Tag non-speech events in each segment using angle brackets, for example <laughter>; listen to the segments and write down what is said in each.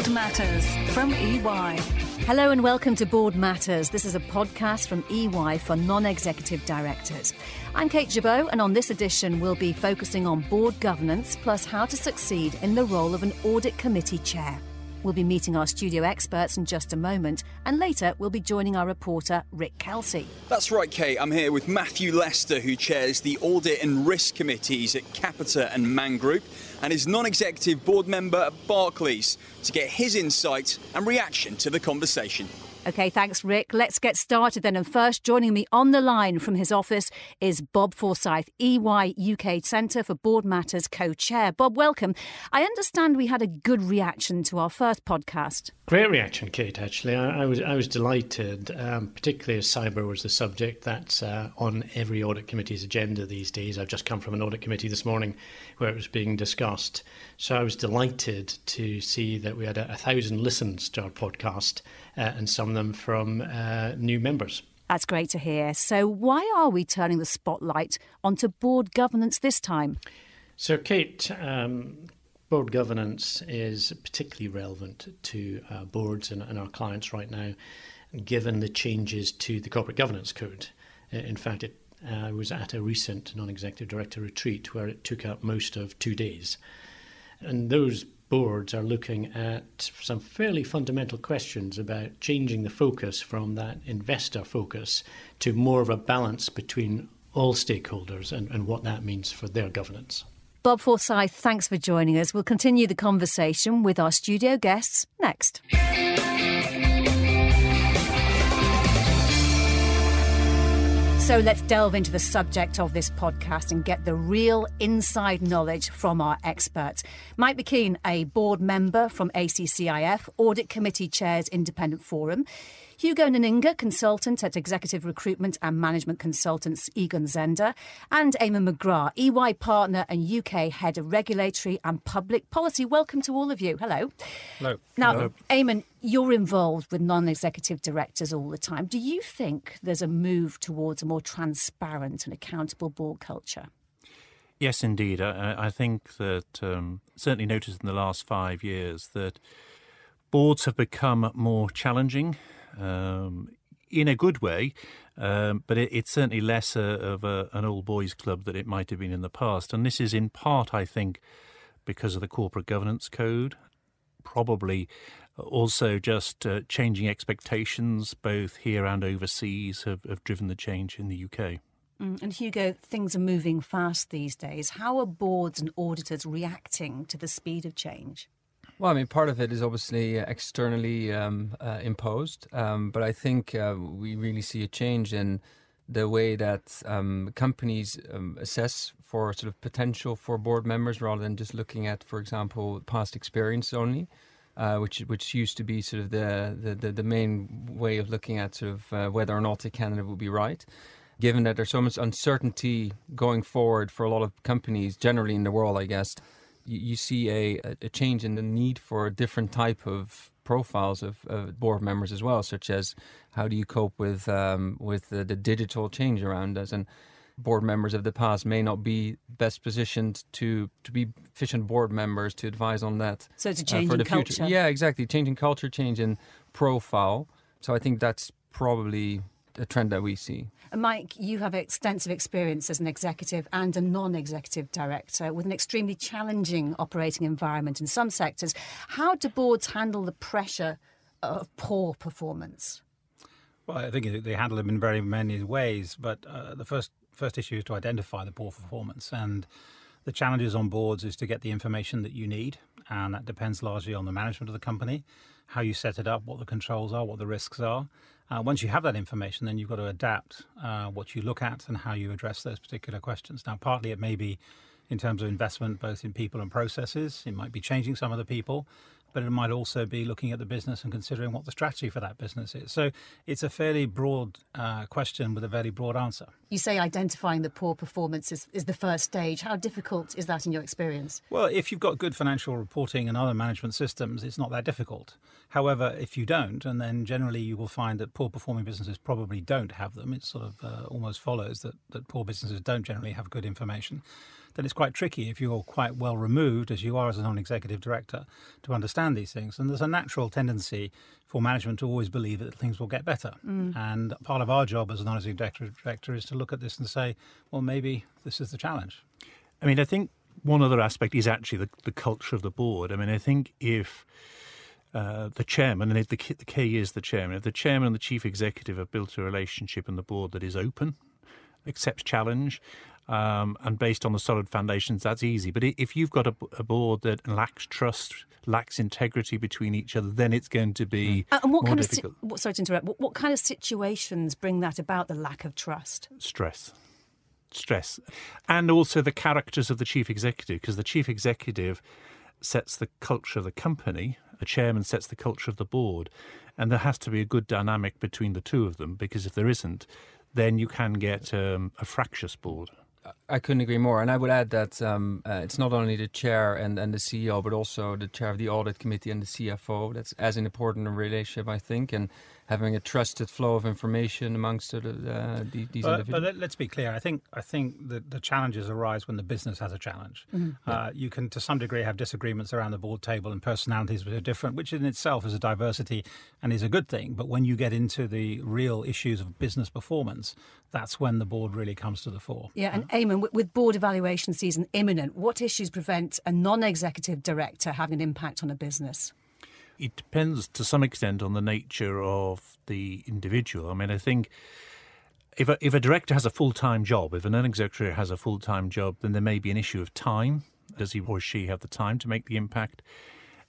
Board Matters from EY. Hello and welcome to Board Matters. This is a podcast from EY for non executive directors. I'm Kate Chabot, and on this edition, we'll be focusing on board governance plus how to succeed in the role of an audit committee chair. We'll be meeting our studio experts in just a moment, and later we'll be joining our reporter, Rick Kelsey. That's right, Kate. I'm here with Matthew Lester, who chairs the Audit and Risk Committees at Capita and Man Group, and is non executive board member at Barclays, to get his insight and reaction to the conversation. Okay, thanks, Rick. Let's get started then. And first, joining me on the line from his office is Bob Forsyth, EY UK Centre for Board Matters co chair. Bob, welcome. I understand we had a good reaction to our first podcast. Great reaction, Kate. Actually, I, I was I was delighted, um, particularly as cyber was the subject that's uh, on every audit committee's agenda these days. I've just come from an audit committee this morning where it was being discussed, so I was delighted to see that we had a, a thousand listens to our podcast uh, and some of them from uh, new members. That's great to hear. So, why are we turning the spotlight onto board governance this time? So, Kate, um, board governance is particularly relevant to uh, boards and, and, our clients right now, given the changes to the corporate governance code. In fact, it uh, was at a recent non executive director retreat where it took up most of two days. And those boards are looking at some fairly fundamental questions about changing the focus from that investor focus to more of a balance between all stakeholders and, and what that means for their governance. Bob Forsyth, thanks for joining us. We'll continue the conversation with our studio guests next. So let's delve into the subject of this podcast and get the real inside knowledge from our experts. Mike McKean, a board member from ACCIF, Audit Committee Chairs Independent Forum. Hugo Nninga, consultant at executive recruitment and management consultants Egon Zehnder, and Eamon McGrath, EY partner and UK head of regulatory and public policy. Welcome to all of you. Hello. Hello. Now, Hello. Eamon, you're involved with non executive directors all the time. Do you think there's a move towards a more transparent and accountable board culture? Yes, indeed. I, I think that um, certainly noticed in the last five years that boards have become more challenging um, in a good way, um, but it, it's certainly less a, of a, an old boys club that it might have been in the past. And this is in part, I think, because of the corporate governance code, probably also just uh, changing expectations both here and overseas have, have driven the change in the UK. Mm, and Hugo, things are moving fast these days. How are boards and auditors reacting to the speed of change? Well, I mean, part of it is obviously uh, externally um, uh, imposed, um, but I think uh, we really see a change in the way that um, companies um, assess for sort of potential for board members rather than just looking at, for example, past experience only. Uh, which which used to be sort of the, the, the, main way of looking at sort of uh, whether or not a candidate would be right. Given that there's so much uncertainty going forward for a lot of companies generally in the world, I guess, you, you see a, a change in the need for a different type of profiles of, of, board members as well, such as how do you cope with um, with the, the, digital change around us and board members of the past may not be best positioned to to be efficient board members to advise on that. So it's a change uh, for the culture. Future. Yeah, exactly. Changing culture, change in profile. So I think that's probably a trend that we see. Mike, you have extensive experience as an executive and a non executive director with an extremely challenging operating environment in some sectors. How do boards handle the pressure of poor performance? Well, I think they handle them in very many ways, but uh, the first first issue is to identify the poor performance and the challenges on boards is to get the information that you need, and that depends largely on the management of the company, how you set it up, what the controls are, what the risks are. Uh, once you have that information, then you've got to adapt uh, what you look at and how you address those particular questions. Now, partly it may be in terms of investment, both in people and processes. It might be changing some of the people, but it might also be looking at the business and considering what the strategy for that business is. So it's a fairly broad uh, question with a very broad answer. You say identifying the poor performance is, is the first stage. How difficult is that in your experience? Well, if you've got good financial reporting and other management systems, it's not that difficult. However, if you don't, and then generally you will find that poor performing businesses probably don't have them, it sort of uh, almost follows that, that poor businesses don't generally have good information then it's quite tricky if you're quite well removed, as you are as a non executive director, to understand these things. And there's a natural tendency for management to always believe that things will get better. Mm. And part of our job as a non executive director is to look at this and say, well, maybe this is the challenge. I mean, I think one other aspect is actually the, the culture of the board. I mean, I think if uh, the chairman, and the, the key is the chairman, if the chairman and the chief executive have built a relationship in the board that is open, accepts challenge, um, and based on the solid foundations, that's easy. But if you've got a, a, board that lacks trust, lacks integrity between each other, then it's going to be uh, and what kind difficult. Of si- sorry to interrupt. What, what kind of situations bring that about? The lack of trust. Stress stress. And also the characters of the chief executive, because the chief executive sets the culture of the company, a chairman sets the culture of the board. And there has to be a good dynamic between the two of them, because if there isn't, then you can get um, a fractious board. I couldn't agree more. And I would add that um, uh, it's not only the chair and, and the CEO, but also the chair of the audit committee and the CFO. That's as important a relationship, I think. And having a trusted flow of information amongst uh, these but, individuals. But let's be clear. I think I think the, the challenges arise when the business has a challenge. Mm-hmm. Uh, you can, to some degree, have disagreements around the board table and personalities which are different, which in itself is a diversity and is a good thing. But when you get into the real issues of business performance, that's when the board really comes to the fore. Yeah, and Eamon, with board evaluation season imminent, what issues prevent a non-executive director having an impact on a business? it depends to some extent on the nature of the individual. I mean, I think if a, if a director has a full time job, if an non-executive has a full time job, then there may be an issue of time. Does he or she have the time to make the impact?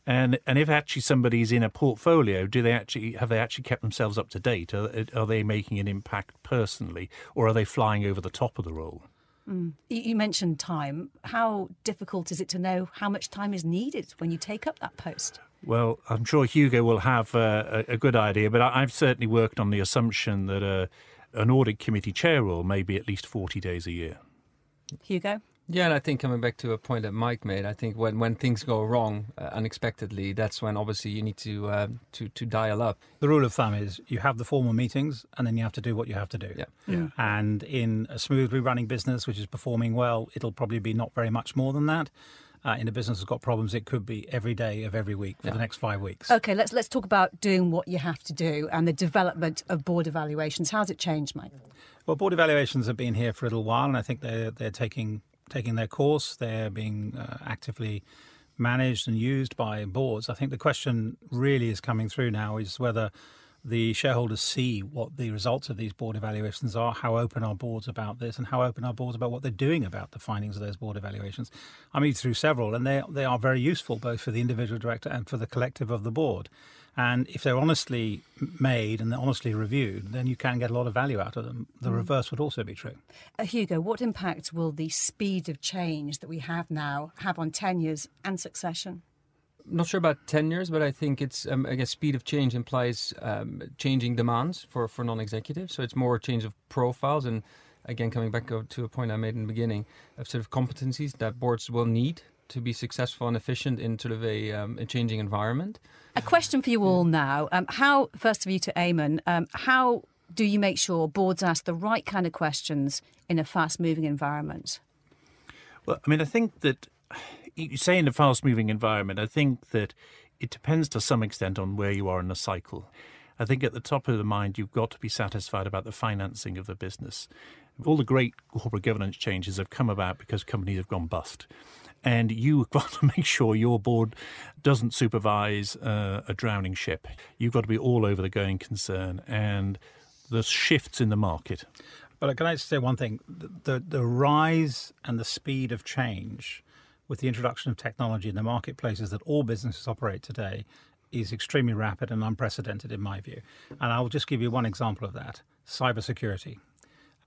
And and if actually somebody's in a portfolio, do they actually have they actually kept themselves up to date? Are, are they making an impact personally, or are they flying over the top of the role? Mm. You mentioned time. How difficult is it to know how much time is needed when you take up that post? Well, I'm sure Hugo will have uh, a, good idea, but I've certainly worked on the assumption that uh, an audit committee chair role may be at least 40 days a year. Hugo? Yeah, and I think coming back to a point that Mike made, I think when, when things go wrong uh, unexpectedly, that's when obviously you need to uh, to to dial up. The rule of thumb is you have the formal meetings, and then you have to do what you have to do. Yeah. yeah. And in a smoothly running business which is performing well, it'll probably be not very much more than that. Uh, in a business that's got problems, it could be every day of every week for yeah. the next five weeks. Okay, let's let's talk about doing what you have to do and the development of board evaluations. How's it changed, Mike? Well, board evaluations have been here for a little while, and I think they're they're taking taking their course. They're being uh, actively managed and used by boards. I think the question really is coming through now is whether the shareholders see what the results of these board evaluations are, how open are boards about this, and how open are boards about what they're doing about the findings of those board evaluations. I mean, through several, and they they are very useful both for the individual director and for the collective of the board. And if they're honestly made and they're honestly reviewed, then you can get a lot of value out of them. The mm. reverse would also be true. Uh, Hugo, what impact will the speed of change that we have now have on tenures and succession? not sure about tenures, but I think it's um, I guess speed of change implies um, changing demands for for non-executives. So it's more a change of profiles and again coming back to a point I made in the beginning of sort of competencies that boards will need to be successful and efficient in sort of a, um, a changing environment. A question for you all now. Um, how, first of you to Eamon, um, how do you make sure boards ask the right kind of questions in a fast moving environment? Well, I mean, I think that you say in a fast moving environment, I think that it depends to some extent on where you are in the cycle. I think at the top of the mind, you've got to be satisfied about the financing of the business. All the great corporate governance changes have come about because companies have gone bust and you've got <laughs> to make sure your board doesn't supervise uh, a drowning ship. You've got to be all over the going concern, and the shifts in the market. But can I just say one thing? The, the rise and the speed of change with the introduction of technology in the marketplaces that all businesses operate today is extremely rapid and unprecedented in my view. And I'll just give you one example of that cybersecurity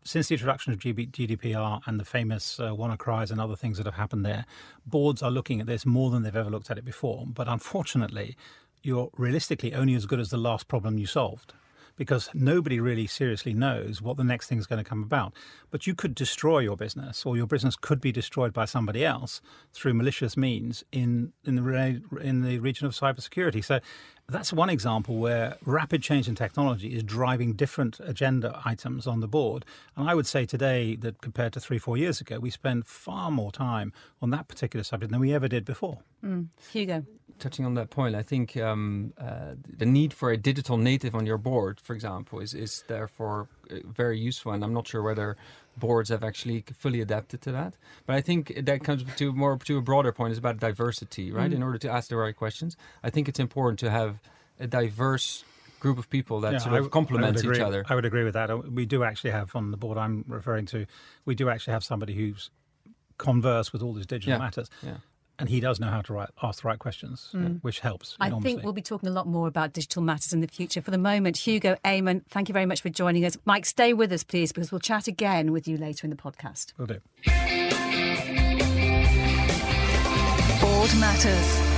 since the introduction of GDPR and the famous uh, and other things that have happened there, boards are looking at this more than they've ever looked at it before. But unfortunately, you're realistically only as good as the last problem you solved. Because nobody really seriously knows what the next thing is going to come about. But you could destroy your business, or your business could be destroyed by somebody else through malicious means in in the in the region of cybersecurity. So that's one example where rapid change in technology is driving different agenda items on the board. And I would say today that compared to three, four years ago, we spend far more time on that particular subject than we ever did before. Mm. Hugo. Touching on that point, I think um, uh, the need for a digital native on your board, for example, is, is therefore uh, very useful. And I'm not sure whether boards have actually fully adapted to that. But I think that comes to more to a broader point is about diversity, right? Mm. In order to ask the right questions, I think it's important to have a diverse group of people that yeah, sort of complement each other. I would agree with that. Uh, we do actually have on the board I'm referring to, we do actually have somebody who's converse with all these digital yeah. matters. Yeah and he does know how to write, ask the right questions, mm. which helps. Enormously. I think we'll be talking a lot more about digital matters in the future. For the moment, Hugo Eamon, thank you very much for joining us. Mike, stay with us, please, because we'll chat again with you later in the podcast. Will do. Board Matters.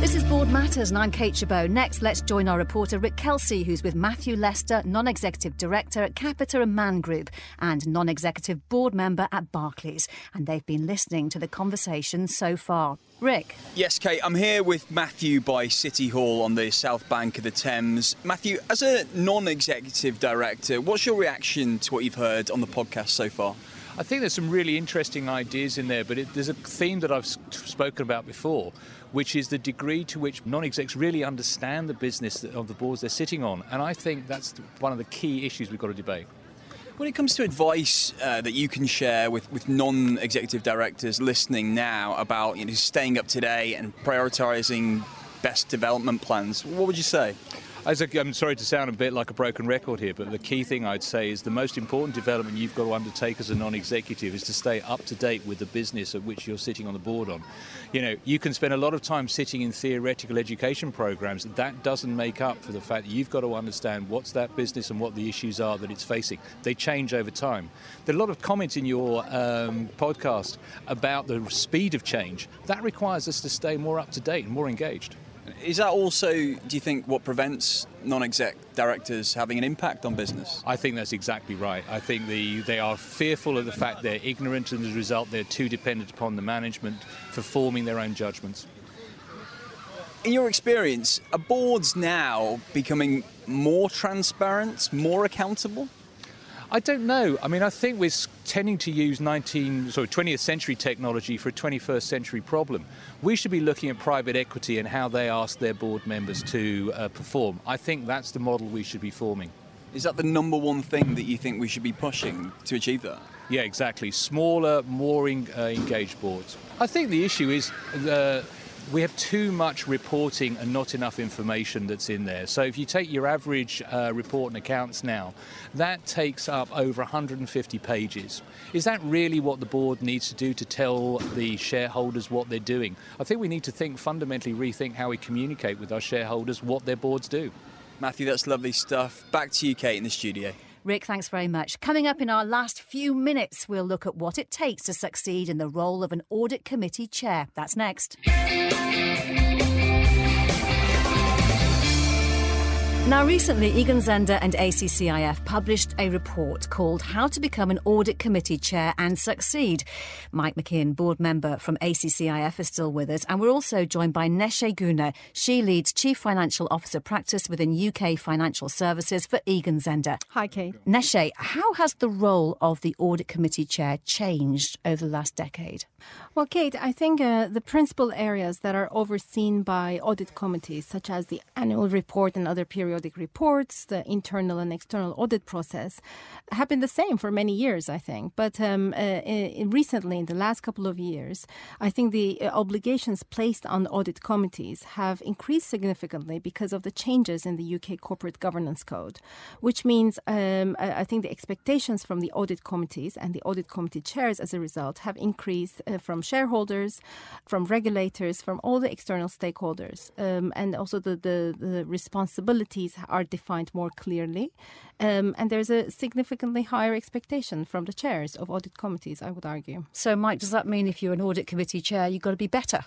This is Board Matters, and I'm Kate Chabot. Next, let's join our reporter Rick Kelsey, who's with Matthew Lester, non executive director at Capita and Man Group and non executive board member at Barclays. And they've been listening to the conversation so far. Rick. Yes, Kate, I'm here with Matthew by City Hall on the south bank of the Thames. Matthew, as a non executive director, what's your reaction to what you've heard on the podcast so far? I think there's some really interesting ideas in there, but it, there's a theme that I've spoken about before, which is the degree to which non-execs really understand the business of the boards they're sitting on. And I think that's one of the key issues we've got to debate. When it comes to advice uh, that you can share with, with non-executive directors listening now about you know, staying up to date and prioritising best development plans, what would you say? A, I'm sorry to sound a bit like a broken record here, but the key thing I'd say is the most important development you've got to undertake as a non-executive is to stay up to date with the business of which you're sitting on the board on. You know, you can spend a lot of time sitting in theoretical education programs. That doesn't make up for the fact that you've got to understand what's that business and what the issues are that it's facing. They change over time. There are a lot of comments in your um, podcast about the speed of change. That requires us to stay more up to date and more engaged. Is that also, do you think, what prevents non-exec directors having an impact on business? I think that's exactly right. I think the, they are fearful of the fact they're ignorant, and as a result, they're too dependent upon the management for forming their own judgments. In your experience, are boards now becoming more transparent, more accountable? I don't know. I mean, I think we're tending to use 19, sorry, 20th century technology for a 21st century problem. We should be looking at private equity and how they ask their board members to uh, perform. I think that's the model we should be forming. Is that the number one thing that you think we should be pushing to achieve that? Yeah, exactly. Smaller, more in, uh, engaged boards. I think the issue is uh, we have too much reporting and not enough information that's in there. So if you take your average uh, report and accounts now, that takes up over 150 pages. Is that really what the board needs to do to tell the shareholders what they're doing? I think we need to think fundamentally rethink how we communicate with our shareholders what their boards do. Matthew, that's lovely stuff. Back to you, Kate, in the studio. Rick, thanks very much. Coming up in our last few minutes, we'll look at what it takes to succeed in the role of an audit committee chair. That's next. Now, recently, Egon Zehnder and ACCIF published a report called How to Become an Audit Committee Chair and Succeed. Mike McKeon, board member from ACCIF, is still with us, and we're also joined by Neshe Guna. She leads Chief Financial Officer Practice within UK Financial Services for Egon Zehnder. Hi, Kate. Neshe, how has the role of the Audit Committee Chair changed over the last decade? Well, Kate, I think uh, the principal areas that are overseen by audit committees, such as the annual report and other periodic reports, the internal and external audit process, have been the same for many years, I think. But um, uh, in, recently, in the last couple of years, I think the uh, obligations placed on audit committees have increased significantly because of the changes in the UK Corporate Governance Code, which means um, I think the expectations from the audit committees and the audit committee chairs as a result have increased uh, from shareholders, from regulators, from all the external stakeholders. Um, and also the, the, the, responsibilities are defined more clearly. Um, and there's a significantly higher expectation from the chairs of audit committees, I would argue. So, Mike, does that mean if you're an audit committee chair, you've got to be better?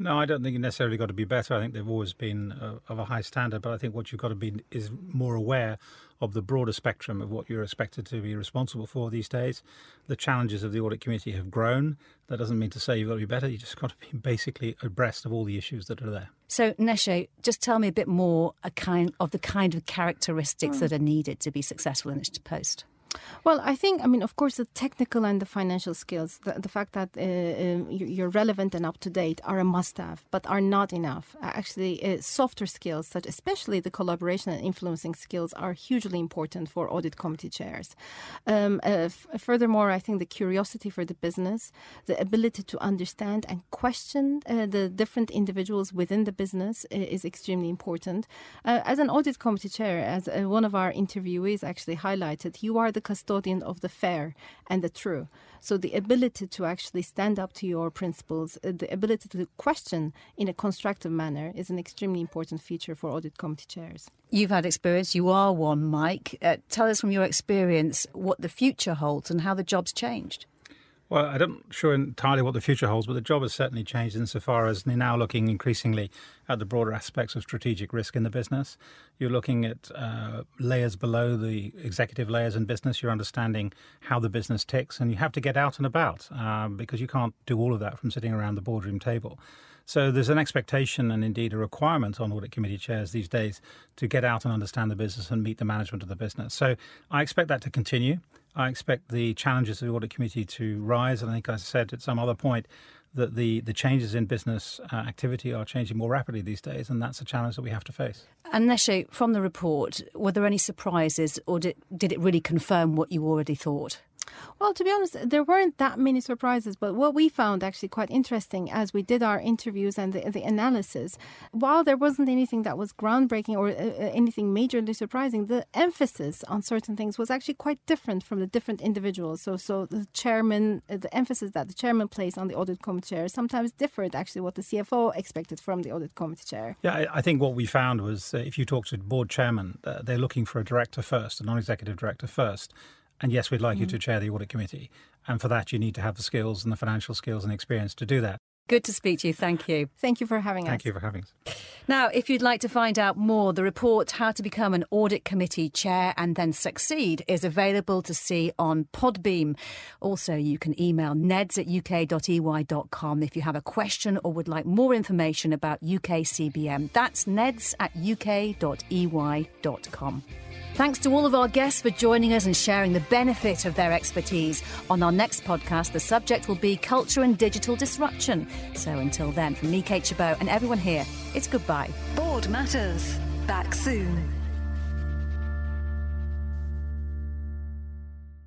No, I don't think you necessarily got to be better. I think they've always been uh, of a high standard, but I think what you've got to be is more aware of the broader spectrum of what you're expected to be responsible for these days. The challenges of the audit committee have grown. That doesn't mean to say you've got to be better. You just got to be <laughs> basically abreast of all the issues that are there. So, Neshe, just tell me a bit more a kind of the kind of characteristics Mm. that are needed to be successful in this post. Well, I think, I mean, of course, the technical and the financial skills, the, the fact that uh, um, you- you're relevant and up to date are a must have, but are not enough. Uh, Actually, uh, softer skills, such especially the collaboration and influencing skills, are hugely important for audit committee chairs. Um, uh, furthermore, I think the curiosity for the business, the ability to understand and question uh, the different individuals within the business i- is extremely important. Uh, as an audit committee chair, as uh, one of our interviewees actually highlighted, you are the custodian of the fair and the true. So the ability to actually stand up to your principles, uh, the ability to question in a constructive manner is an extremely important feature for audit committee chairs. You've had experience, you are one, Mike. Uh, tell us from your experience what the future holds and how the job's changed. Well, I'm not sure entirely what the future holds, but the job has certainly changed insofar as you're now looking increasingly at the broader aspects of strategic risk in the business. You're looking at uh, layers below the executive layers in business. You're understanding how the business ticks, and you have to get out and about um, because you can't do all of that from sitting around the boardroom table. So there's an expectation and indeed a requirement on audit committee chairs these days to get out and understand the business and meet the management of the business. So I expect that to continue. I expect the challenges of the audit committee to rise. And I think I said at some other point that the, the changes in business uh, activity are changing more rapidly these days, and that's a challenge that we have to face. And Neshe, from the report, were there any surprises or did, did it really confirm what you already thought? Well, to be honest, there weren't that many surprises, but what we found actually quite interesting as we did our interviews and the, the analysis, while there wasn't anything that was groundbreaking or uh, uh, anything majorly surprising, the emphasis on certain things was actually quite different from the different individuals. So, so the chairman, uh, the emphasis that the chairman placed on the audit committee chair sometimes differed actually what the CFO expected from the audit committee chair. Yeah, I, think what we found was uh, if you talk to board chairman, uh, they're looking for a director first, a non executive director first. And yes, we'd like you mm. to chair the audit committee. And for that, you need to have the skills and the financial skills and experience to do that. Good to speak to you. Thank you. Thank you for having us. Thank you for having us. Now, if you'd like to find out more, the report How to Become an Audit Committee Chair and Then Succeed is available to see on Podbean. Also, you can email neds at uk.ey.com if you have a question or would like more information about UK CBM. That's neds at uk.ey.com. Thanks to all of our guests for joining us and sharing the benefit of their expertise. On our next podcast, the subject will be culture and digital disruption. So until then, from me, Kate Chabot, and everyone here, it's goodbye. Board Matters. Back soon.